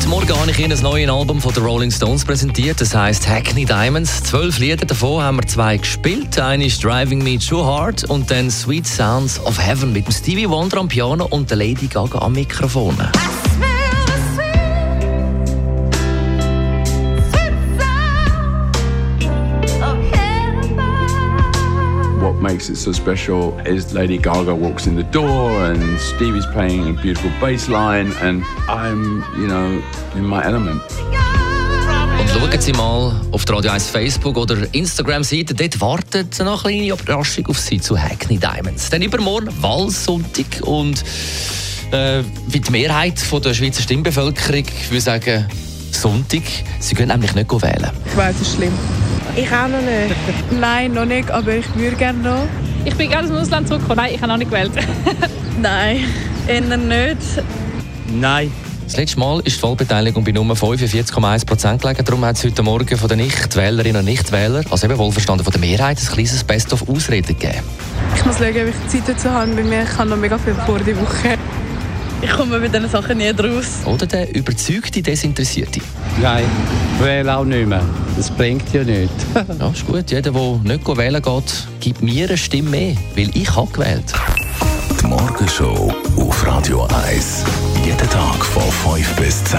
Heute Morgen habe ich Ihnen das neue Album von den Rolling Stones präsentiert. Das heißt Hackney Diamonds. Zwölf Lieder davon haben wir zwei gespielt. Eine ist Driving Me Too Hard und dann Sweet Sounds of Heaven mit Stevie Wonder am Piano und der Lady Gaga am Mikrofon. Makes it so special is Lady Gaga walks in the door and Stevie's playing a beautiful bass line and I'm, you know, in my element. Und schauen Sie mal auf die Radio 1 Facebook oder Instagram-Seite. Dort wartet eine kleine Überraschung auf Sie zu Hackney Diamonds. Dann übermorgen Wahlsonntag und äh, wie die Mehrheit von der Schweizer Stimmbevölkerung würde sagen, Sonntag. Sie können nämlich nicht wählen. Ich weiß, es ist schlimm. Ich auch noch nicht. Nein, noch nicht, aber ich würde gerne noch. Ich bin gerne aus dem Ausland zurückgekommen. Nein, ich habe noch nicht gewählt. Nein, eher nicht. Nein. Das letzte Mal ist die Wahlbeteiligung bei Nummer 45,1 Prozent gelegen. Darum hat es heute Morgen von den Nichtwählerinnen und Nichtwählern, also eben wohlverstanden von der Mehrheit, ein kleines Best-of-Ausreden gegeben. Ich muss schauen, ob ich Zeit dazu habe. Bei mir ich habe noch mega viel vor die Woche. Ich komme mit diesen Sachen nie raus. Oder der überzeugte Desinteressierte. Nein, ich wähle auch nicht mehr. Das bringt ja nichts. Ja, ist gut. Jeder, der nicht wählen geht, gibt mir eine Stimme mehr, weil ich habe gewählt. Die Morgenshow auf Radio 1. Jeden Tag von 5 bis 10.